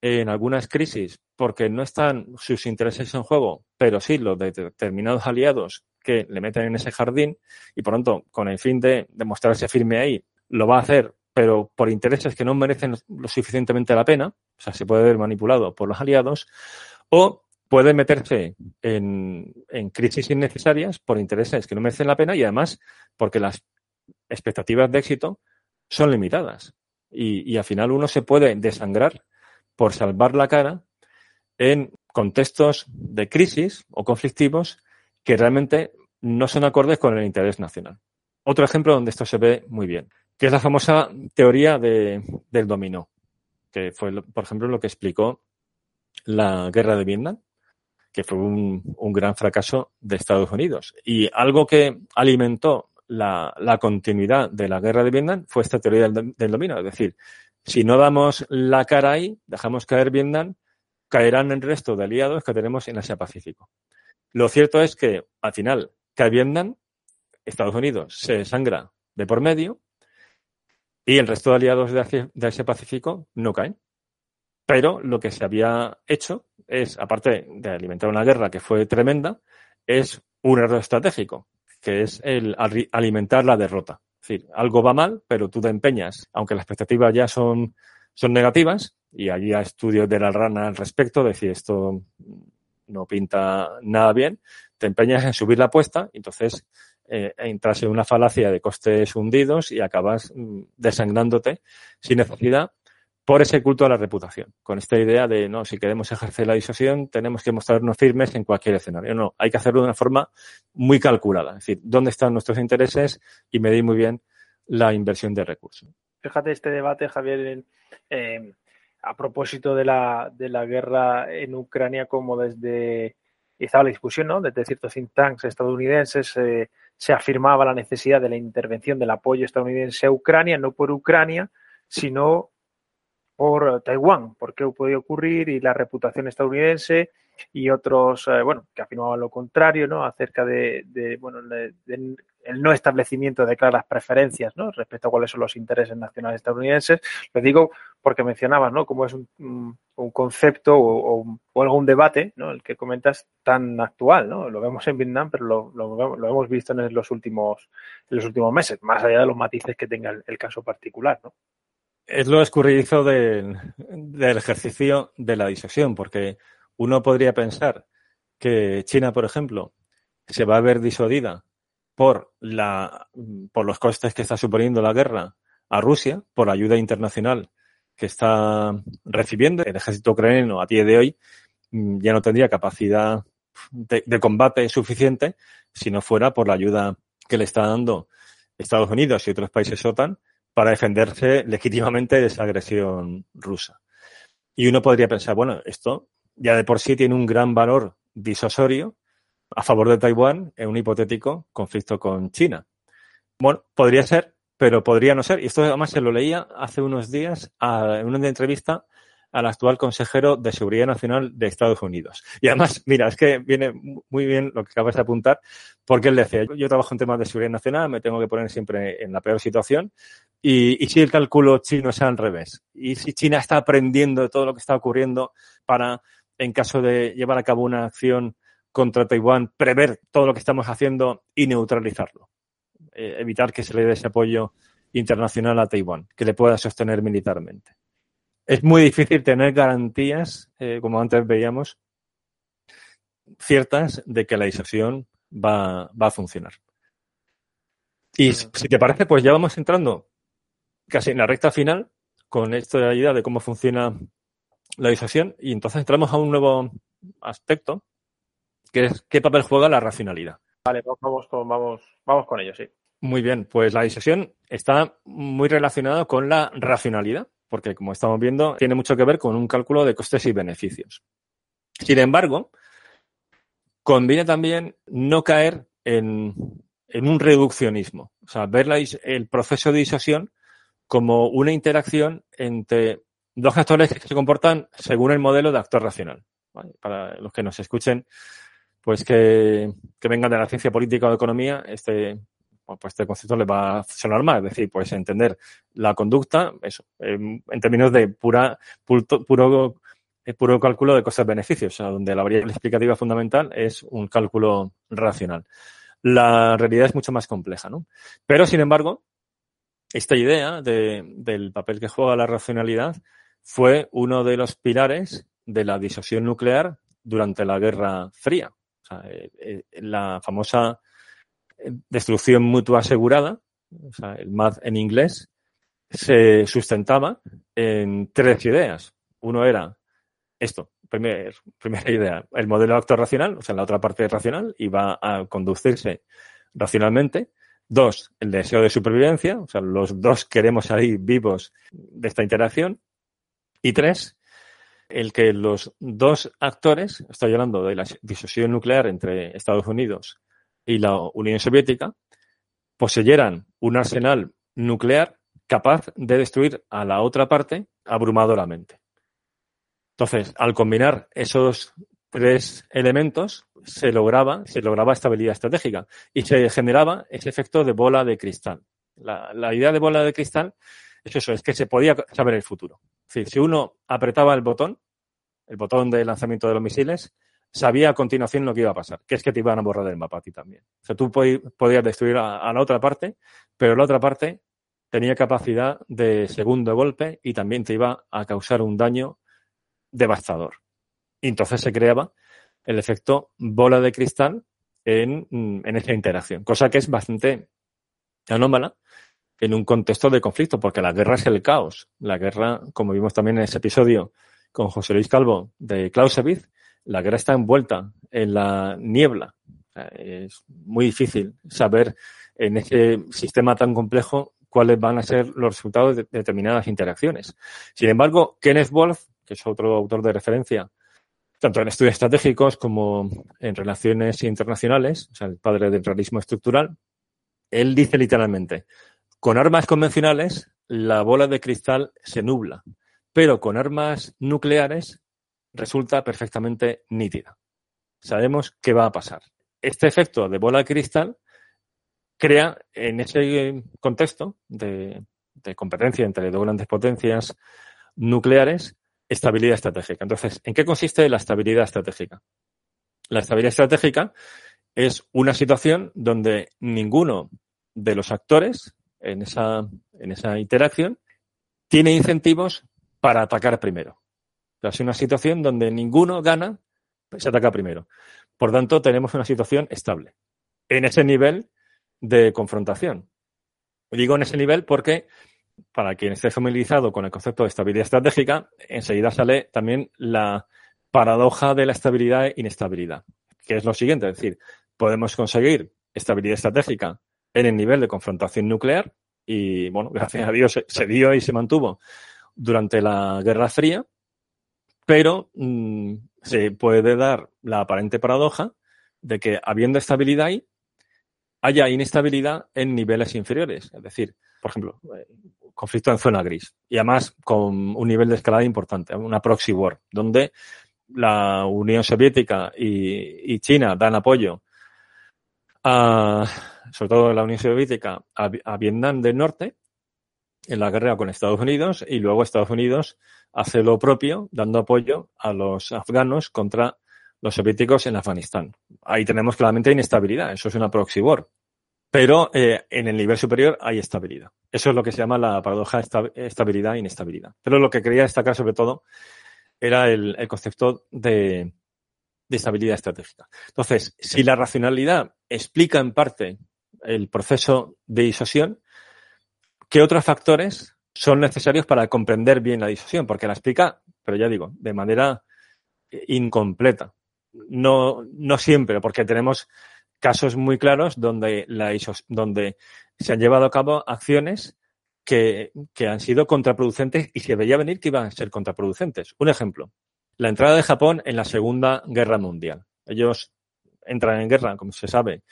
en algunas crisis porque no están sus intereses en juego, pero sí los de determinados aliados que le meten en ese jardín y por tanto, con el fin de, demostrarse firme ahí, lo va a hacer, pero por intereses que no merecen lo suficientemente la pena, o sea, se puede ver manipulado por los aliados, o puede meterse en, en crisis innecesarias por intereses que no merecen la pena y además porque las expectativas de éxito son limitadas. Y, y al final uno se puede desangrar por salvar la cara en contextos de crisis o conflictivos que realmente no son acordes con el interés nacional. Otro ejemplo donde esto se ve muy bien, que es la famosa teoría de, del dominó, que fue, por ejemplo, lo que explicó la guerra de Vietnam, que fue un, gran fracaso de Estados Unidos. Y algo que alimentó la, continuidad de la guerra de Vietnam fue esta teoría del, del dominio. Es decir, si no damos la cara ahí, dejamos caer Vietnam, caerán el resto de aliados que tenemos en Asia Pacífico. Lo cierto es que al final cae Vietnam, Estados Unidos se sangra de por medio y el resto de aliados de Asia, de Asia Pacífico no caen. Pero lo que se había hecho es, aparte de alimentar una guerra que fue tremenda, es un error estratégico que es el alimentar la derrota. Decir, algo va mal, pero tú te empeñas, aunque las expectativas ya son, son negativas, y allí hay estudios de la rana al respecto, decir esto no pinta nada bien, te empeñas en subir la apuesta, entonces eh, entras en una falacia de costes hundidos y acabas mm, desangrándote sin necesidad por ese culto a la reputación, con esta idea de, no, si queremos ejercer la disuasión, tenemos que mostrarnos firmes en cualquier escenario. No, hay que hacerlo de una forma muy calculada, es decir, dónde están nuestros intereses y medir muy bien la inversión de recursos. Fíjate este debate, Javier, eh, a propósito de la, de la guerra en Ucrania, como desde, estaba la discusión, ¿no? Desde ciertos think tanks estadounidenses eh, se afirmaba la necesidad de la intervención del apoyo estadounidense a Ucrania, no por Ucrania, sino por Taiwán, porque puede ocurrir y la reputación estadounidense y otros, eh, bueno, que afirmaban lo contrario, ¿no? Acerca de, de bueno, el no establecimiento de claras preferencias, ¿no? Respecto a cuáles son los intereses nacionales estadounidenses. Lo digo porque mencionabas, ¿no? Como es un, un concepto o, o, algún debate, ¿no? El que comentas tan actual, ¿no? Lo vemos en Vietnam, pero lo, lo, hemos visto en los últimos, los últimos meses, más allá de los matices que tenga el, el caso particular, ¿no? Es lo escurridizo del, ejercicio de la disuasión, porque uno podría pensar que China, por ejemplo, se va a ver disuadida por, la, por los costes que está suponiendo la guerra a Rusia, por la ayuda internacional que está recibiendo. El ejército ucraniano a día de hoy mm, ya no tendría capacidad de, de combate suficiente si no fuera por la ayuda que le está dando Estados Unidos y otros países OTAN para defenderse legítimamente de esa agresión rusa. Y uno podría pensar, bueno, esto ya de por sí tiene un gran valor disuasorio a favor de Taiwán en un hipotético conflicto con China. Bueno, podría ser, pero podría no ser. Y esto además se lo leía hace unos días en una entrevista al actual consejero de Seguridad Nacional de Estados Unidos. Y además, mira, es que viene muy bien lo que acabas de apuntar, porque él decía, yo trabajo en temas de seguridad nacional, me tengo que poner siempre en la peor situación, y, y si el cálculo chino es al revés, y si China está aprendiendo de todo lo que está ocurriendo para, en caso de llevar a cabo una acción contra Taiwán, prever todo lo que estamos haciendo y neutralizarlo. Eh, evitar que se le dé ese apoyo internacional a Taiwán, que le pueda sostener militarmente es muy difícil tener garantías, eh, como antes veíamos, ciertas de que la disuasión va, va a funcionar. Y si te parece, pues ya vamos entrando casi en la recta final con esto de la idea de cómo funciona la disuasión y entonces entramos a un nuevo aspecto que es qué papel juega la racionalidad. Vale, vamos con, vamos, vamos con ello, sí. Muy bien, pues la disuasión está muy relacionada con la racionalidad porque como estamos viendo, tiene mucho que ver con un cálculo de costes y beneficios. Sin embargo, conviene también no caer en, un reduccionismo, o sea, ver el proceso de disuasión como una interacción entre dos actores que se comportan según el modelo de actor racional. Para los que nos escuchen, pues que, que vengan de la ciencia política o de economía, este, pues este concepto le va a sonar mal, es decir, pues entender la conducta, eso, en términos de pura, puro, eh, puro cálculo de costes-beneficios, o sea, donde la variable explicativa fundamental es un cálculo racional. La realidad es mucho más compleja, ¿no? Pero, sin embargo, esta idea del papel que juega la racionalidad fue uno de los pilares de la disuasión nuclear durante la Guerra Fría. Eh, eh, la famosa destrucción mutua asegurada, o sea, el MAD en inglés, se sustentaba en tres ideas. Uno era esto, primer, primera idea, el modelo de acto racional, o sea, la otra parte racional, y va a conducirse racionalmente. Dos, el deseo de supervivencia, o sea, los dos queremos salir vivos de esta interacción. Y tres, el que los dos actores, estoy hablando de la disuasión nuclear entre Estados Unidos y la Unión Soviética poseyeran un arsenal nuclear capaz de destruir a la otra parte abrumadoramente. Entonces, al combinar esos tres elementos, se lograba, se lograba estabilidad estratégica y se generaba ese efecto de bola de cristal. La, la idea de bola de cristal es eso, es que se podía saber el futuro. Es decir, si uno apretaba el botón, el botón de lanzamiento de los misiles, sabía a continuación lo que iba a pasar, que es que te iban a borrar del mapa a ti también. O sea, tú podías destruir a, la otra parte, pero la otra parte tenía capacidad de segundo golpe y también te iba a causar un daño devastador. Y entonces se creaba el efecto bola de cristal en, en esa interacción, cosa que es bastante anómala en un contexto de conflicto, porque la guerra es el caos. La guerra, como vimos también en ese episodio con José Luis Calvo de Clausewitz, la guerra está envuelta en la niebla. es muy difícil saber en ese sistema tan complejo cuáles van a ser los resultados de determinadas interacciones. Sin embargo, Kenneth Wolf, que es otro autor de referencia, tanto en estudios estratégicos como en relaciones internacionales, o sea, el padre del realismo estructural, él dice literalmente, con armas convencionales la bola de cristal se nubla, pero con armas nucleares resulta perfectamente nítida. Sabemos qué va a pasar. Este efecto de bola de cristal crea en ese contexto de, competencia entre dos grandes potencias nucleares estabilidad estratégica. Entonces, ¿en qué consiste la estabilidad estratégica? La estabilidad estratégica es una situación donde ninguno de los actores en esa, en esa interacción tiene incentivos para atacar primero. Es una situación donde ninguno gana, se ataca primero. Por tanto, tenemos una situación estable en ese nivel de confrontación. Digo en ese nivel porque, para quien esté familiarizado con el concepto de estabilidad estratégica, enseguida sale también la paradoja de la estabilidad e inestabilidad, que es lo siguiente, es decir, podemos conseguir estabilidad estratégica en el nivel de confrontación nuclear, y, bueno, gracias a Dios se, dio y se mantuvo durante la Guerra Fría, pero mm, se puede dar la aparente paradoja de que habiendo estabilidad ahí, haya inestabilidad en niveles inferiores. Es decir, por ejemplo, eh, conflicto en zona gris y además con un nivel de escalada importante, una proxy war, donde la Unión Soviética y, China dan apoyo a, sobre todo la Unión Soviética, a, Vietnam del Norte en la guerra con Estados Unidos y luego Estados Unidos hace lo propio dando apoyo a los afganos contra los soviéticos en Afganistán. Ahí tenemos claramente inestabilidad, eso es una proxy war. Pero eh, en el nivel superior hay estabilidad. Eso es lo que se llama la paradoja estabilidad-inestabilidad. Pero lo que quería destacar sobre todo era el, concepto de, estabilidad estratégica. Entonces, si la racionalidad explica en parte el proceso de disuasión, ¿qué otros factores son necesarios para comprender bien la disuasión? Porque la explica, pero ya digo, de manera incompleta. No, no siempre, porque tenemos casos muy claros donde, la donde se han llevado a cabo acciones que, han sido contraproducentes y se veía venir que iban a ser contraproducentes. Un ejemplo, la entrada de Japón en la Segunda Guerra Mundial. Ellos entran en guerra, como se sabe,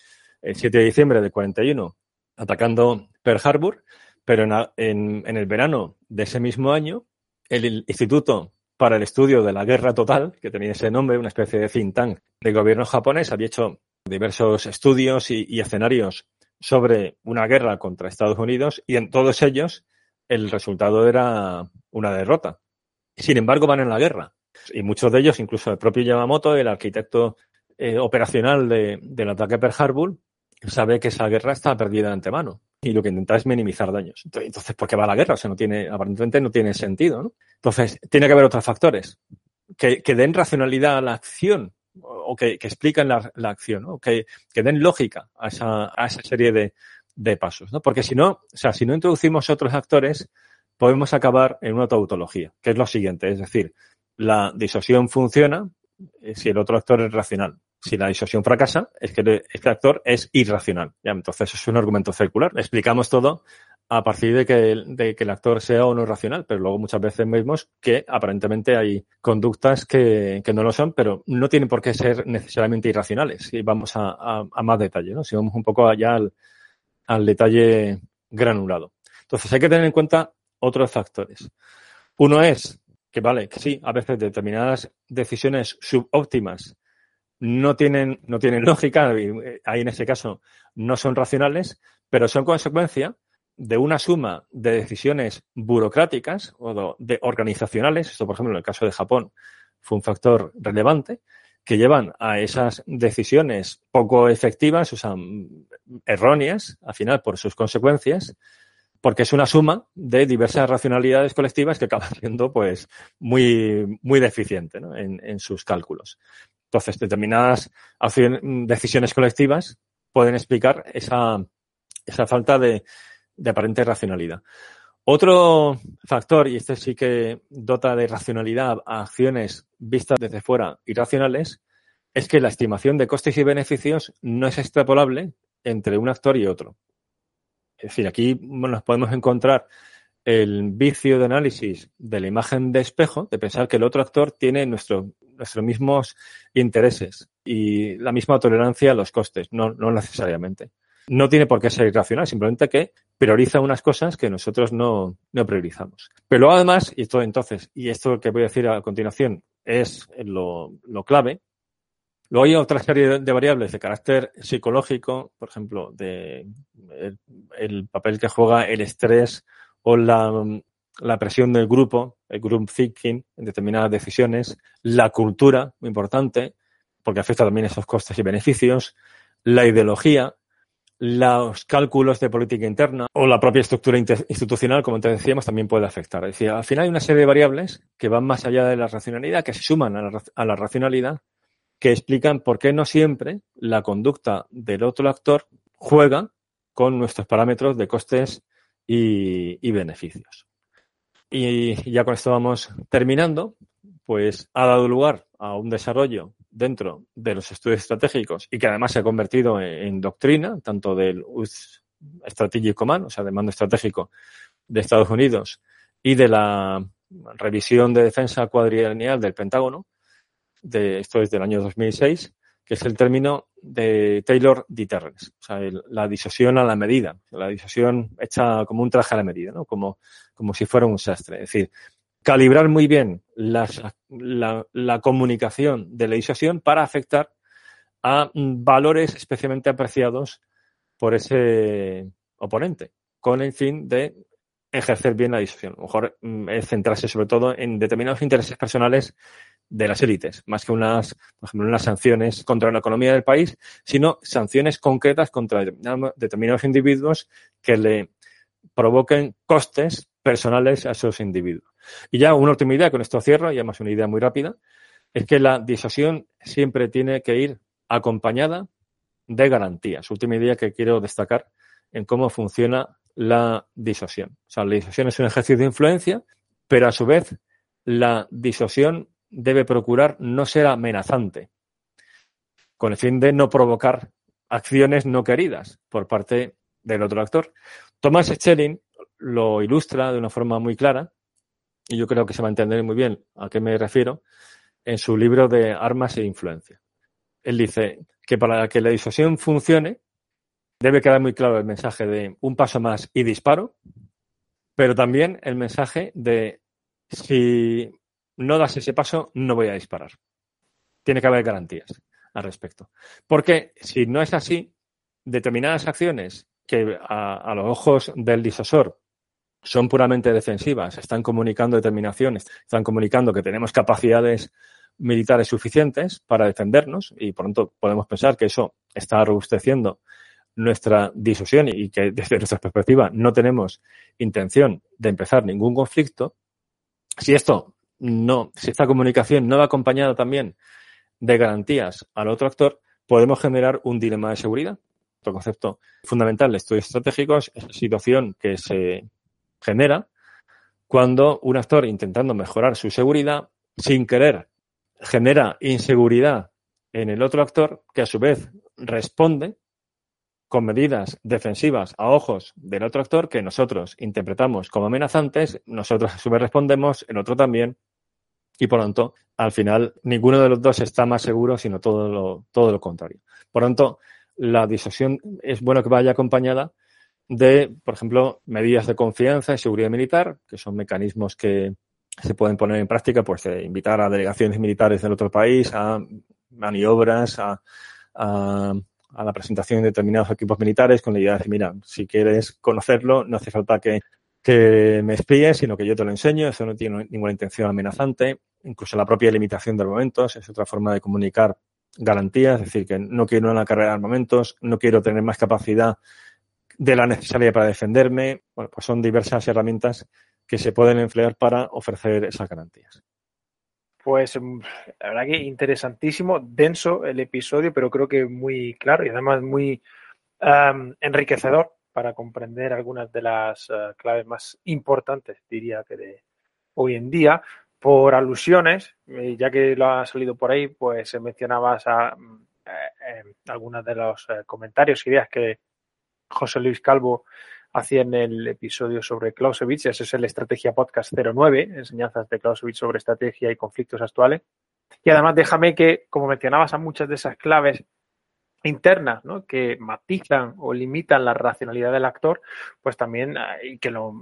el 7 de diciembre de 41, atacando Pearl Harbor, pero en, en, el verano de ese mismo año, el Instituto para el Estudio de la Guerra Total, que tenía ese nombre, una especie de think tank del gobierno japonés, había hecho diversos estudios y escenarios sobre una guerra contra Estados Unidos y en todos ellos el resultado era una derrota. Sin embargo, van en la guerra. Y muchos de ellos, incluso el propio Yamamoto, el arquitecto eh, operacional de, del ataque Pearl Harbor, sabe que esa guerra está perdida de antemano. Y lo que intenta es minimizar daños. Entonces, ¿por qué va la guerra? O sea, no tiene, aparentemente no tiene sentido, ¿no? Entonces, tiene que haber otros factores que den racionalidad a la acción o que, explican la, acción, ¿no? que, que, den lógica a esa, a esa serie de, de, pasos. ¿no? Porque si no, o sea, si no introducimos otros actores, podemos acabar en una tautología, que es lo siguiente, es decir, la disosión funciona eh, si el otro actor es racional. Si la disosión fracasa, es que este actor es irracional. ¿ya? Entonces, es un argumento circular. Explicamos todo a partir de que, el actor sea o no racional, pero luego muchas veces vemos que aparentemente hay conductas que, no lo son, pero no tienen por qué ser necesariamente irracionales. Y vamos a, más detalle, ¿no? Si vamos un poco allá al, al detalle granulado. Entonces hay que tener en cuenta otros factores. Uno es que, vale, que sí, a veces determinadas decisiones subóptimas no tienen, no tienen lógica, ahí en ese caso no son racionales, pero son consecuencia de una suma de decisiones burocráticas o de organizacionales, esto por ejemplo en el caso de Japón fue un factor relevante, que llevan a esas decisiones poco efectivas, o sea, erróneas, al final por sus consecuencias, porque es una suma de diversas racionalidades colectivas que acaban siendo pues muy, muy deficiente en, en, sus cálculos. Entonces, determinadas decisiones colectivas pueden explicar esa, esa falta de, de aparente racionalidad. Otro factor, y este sí que dota de racionalidad a acciones vistas desde fuera irracionales, es que la estimación de costes y beneficios no es extrapolable entre un actor y otro. Es decir, aquí nos podemos encontrar el vicio de análisis de la imagen de espejo, de pensar que el otro actor tiene nuestro, nuestros mismos intereses y la misma tolerancia a los costes, no, no necesariamente no tiene por qué ser irracional, simplemente que prioriza unas cosas que nosotros no, no priorizamos. Pero además, y esto entonces, y esto que voy a decir a continuación es lo, lo clave, Luego hay otra serie de variables de carácter psicológico, por ejemplo, de el, papel que juega el estrés o la, la, presión del grupo, el group thinking en determinadas decisiones, la cultura, muy importante, porque afecta también esos costes y beneficios, la ideología, los cálculos de política interna o la propia estructura institucional, como te decíamos, también puede afectar. Es decir, al final hay una serie de variables que van más allá de la racionalidad, que se suman a la, racionalidad, que explican por qué no siempre la conducta del otro actor juega con nuestros parámetros de costes y beneficios. Y ya con esto vamos terminando, pues ha dado lugar a un desarrollo dentro de los estudios estratégicos y que además se ha convertido en, doctrina, tanto del Strategic Command, o sea, de mando estratégico de Estados Unidos y de la revisión de defensa cuadrienal del Pentágono, de, esto es del año 2006, que es el término de Taylor Deterrence, o sea, la disuasión a la medida, la disuasión hecha como un traje a la medida, ¿no? como, como si fuera un sastre. Es decir, calibrar muy bien la, la comunicación de la disuasión para afectar a valores especialmente apreciados por ese oponente, con el fin de ejercer bien la disuasión. Mejor mm, centrarse sobre todo en determinados intereses personales de las élites, más que unas, por ejemplo, unas sanciones contra la economía del país, sino sanciones concretas contra determinados individuos que le provoquen costes personales a esos individuos. Y ya una última idea, con esto cierro, y además una idea muy rápida, es que la disuasión siempre tiene que ir acompañada de garantías. Última idea que quiero destacar en cómo funciona la disuasión. O sea, la disuasión es un ejercicio de influencia, pero a su vez la disuasión debe procurar no ser amenazante, con el fin de no provocar acciones no queridas por parte del otro actor. Thomas Schelling lo ilustra de una forma muy clara, y yo creo que se va a entender muy bien a qué me refiero, en su libro de Armas e Influencia. Él dice que para que la disuasión funcione, debe quedar muy claro el mensaje de un paso más y disparo, pero también el mensaje de si no das ese paso, no voy a disparar. Tiene que haber garantías al respecto. Porque si no es así, determinadas acciones que a, los ojos del disuasor son puramente defensivas, están comunicando determinaciones, están comunicando que tenemos capacidades militares suficientes para defendernos y por tanto podemos pensar que eso está robusteciendo nuestra disuasión y que desde nuestra perspectiva no tenemos intención de empezar ningún conflicto, si esto no, si esta comunicación no va acompañada también de garantías al otro actor, podemos generar un dilema de seguridad. Otro concepto fundamental de estudios estratégicos es la situación que se genera cuando un actor intentando mejorar su seguridad, sin querer, genera inseguridad en el otro actor, que a su vez responde con medidas defensivas a ojos del otro actor que nosotros interpretamos como amenazantes, nosotros a su vez respondemos, el otro también, y por lo tanto, al final, ninguno de los dos está más seguro, sino todo lo, todo lo contrario. Por lo tanto, la disuasión es bueno que vaya acompañada de, por ejemplo, medidas de confianza y seguridad militar, que son mecanismos que se pueden poner en práctica, pues de invitar a delegaciones militares del otro país, a maniobras, a a la presentación de determinados equipos militares con la idea de decir, mira, si quieres conocerlo, no hace falta que, que me espíes, sino que yo te lo enseño, eso no tiene ninguna intención amenazante, incluso la propia limitación de armamentos es otra forma de comunicar garantías, es decir, que no quiero una carrera de armamentos, no quiero tener más capacidad de la necesaria para defenderme. Bueno, pues son diversas herramientas que se pueden emplear para ofrecer esas garantías. Pues mm, la verdad que interesantísimo, denso el episodio, pero creo que muy claro y además muy enriquecedor para comprender algunas de las eh, claves más importantes, diría que de hoy en día. Por alusiones, eh, ya que lo ha salido por ahí, pues mencionabas a, mm, eh, algunos de los comentarios, ideas que José Luis Calvo hacía en el episodio sobre Clausewitz, ese es el Estrategia Podcast 09, enseñanzas de Clausewitz sobre estrategia y conflictos actuales. Y además déjame que, como mencionabas, a muchas de esas claves internas ¿no? que matizan o limitan la racionalidad del actor, pues también, eh, y que lo,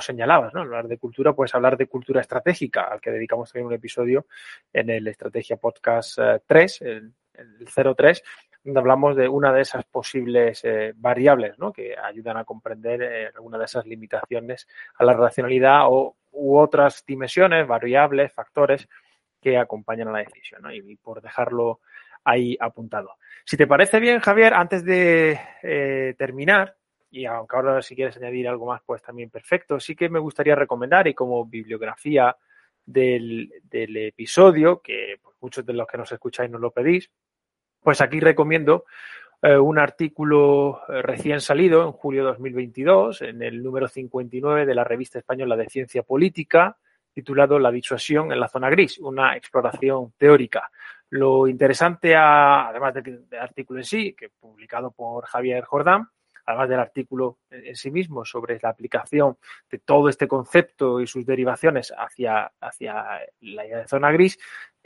señalabas, ¿no? hablar de cultura, pues hablar de cultura estratégica, al que dedicamos también un episodio en el Estrategia Podcast 3, eh, el, el 03, donde hablamos de una de esas posibles eh, variables ¿no? que ayudan a comprender eh, alguna de esas limitaciones a la racionalidad o, u otras dimensiones, variables, factores que acompañan a la decisión. Y, por dejarlo ahí apuntado. Si te parece bien, Javier, antes de eh, terminar, y aunque ahora si quieres añadir algo más, pues también perfecto, sí que me gustaría recomendar y como bibliografía del, del episodio, que pues, muchos de los que nos escucháis nos lo pedís, pues aquí recomiendo eh, un artículo eh, recién salido en julio de 2022 en el número 59 de la revista española de ciencia política titulado La disuasión en la zona gris, una exploración teórica. Lo interesante, además del artículo en sí, que publicado por Javier Jordán, además del artículo en sí mismo, sobre la aplicación de todo este concepto y sus derivaciones hacia, hacia la zona gris,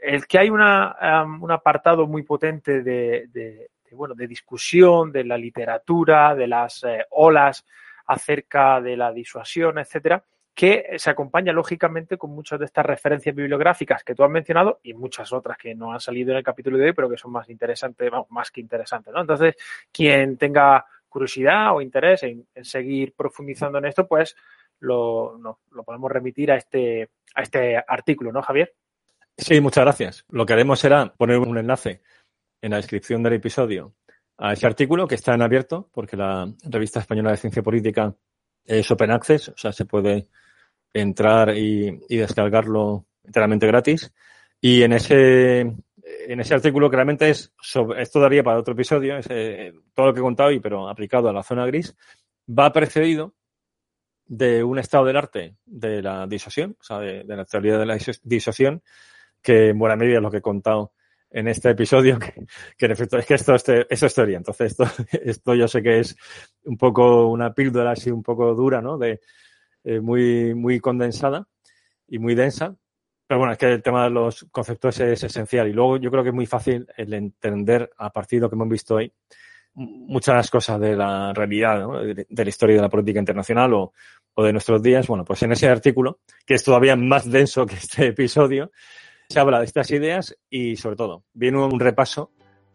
el que hay una, un apartado muy potente de, bueno, de discusión de la literatura, de las eh, olas acerca de la disuasión, etcétera, que se acompaña lógicamente con muchas de estas referencias bibliográficas que tú has mencionado y muchas otras que no han salido en el capítulo de hoy, pero que son más interesantes, más que interesantes, ¿no? Entonces, quien tenga curiosidad o interés en, seguir profundizando en esto, pues lo, lo, podemos remitir a este, a este artículo, ¿no, Javier? Sí, muchas gracias. Lo que haremos será poner un enlace en la descripción del episodio a ese artículo que está en abierto, porque la revista española de ciencia política es open access, o sea, se puede entrar y, descargarlo enteramente gratis. Y en ese, en ese artículo que realmente es sobre, esto daría para otro episodio, es, eh, todo lo que he contado hoy, pero aplicado a la zona gris, va precedido de un estado del arte de la disosión, o sea, de, la teoría de la disosión, que en buena medida es lo que he contado en este episodio, que, en efecto es que esto, este, es historia. Entonces, esto, esto yo sé que es un poco una píldora así un poco dura, ¿no? De, eh, muy, muy condensada y muy densa. Pero bueno, es que el tema de los conceptos es esencial. Y luego yo creo que es muy fácil el entender a partir de lo que hemos visto hoy muchas cosas de la realidad, ¿no? de, la historia de la política internacional o, o de nuestros días. Bueno, pues en ese artículo, que es todavía más denso que este episodio, se habla de estas ideas y sobre todo viene un repaso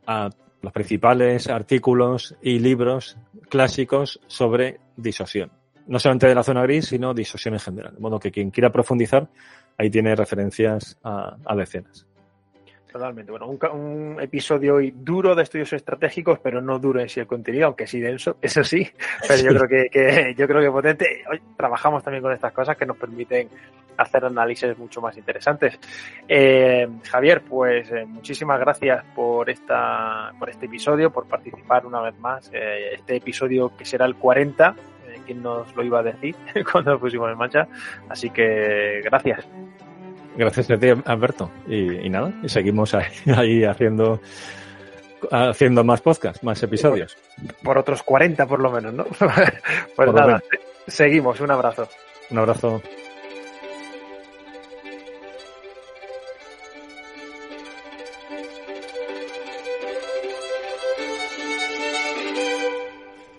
a los principales artículos y libros clásicos sobre disosión no solamente de la zona gris, sino disosión en general. De modo que quien quiera profundizar, ahí tiene referencias a, decenas. Totalmente. Bueno, un, episodio duro de estudios estratégicos, pero no duro en sí el contenido, aunque sí denso, eso sí. Pero yo creo que, yo creo que potente. Hoy trabajamos también con estas cosas que nos permiten hacer análisis mucho más interesantes. Eh, Javier, pues eh, muchísimas gracias por esta, por este episodio, por participar una vez más. Eh, este episodio que será el 40 quién nos lo iba a decir cuando lo pusimos en marcha. Así que gracias. Gracias a ti, Alberto. Y, nada, y seguimos ahí, haciendo haciendo más podcasts, más episodios. Por, otros 40 por lo menos, ¿no? pues nada, seguimos. Un abrazo. Un abrazo.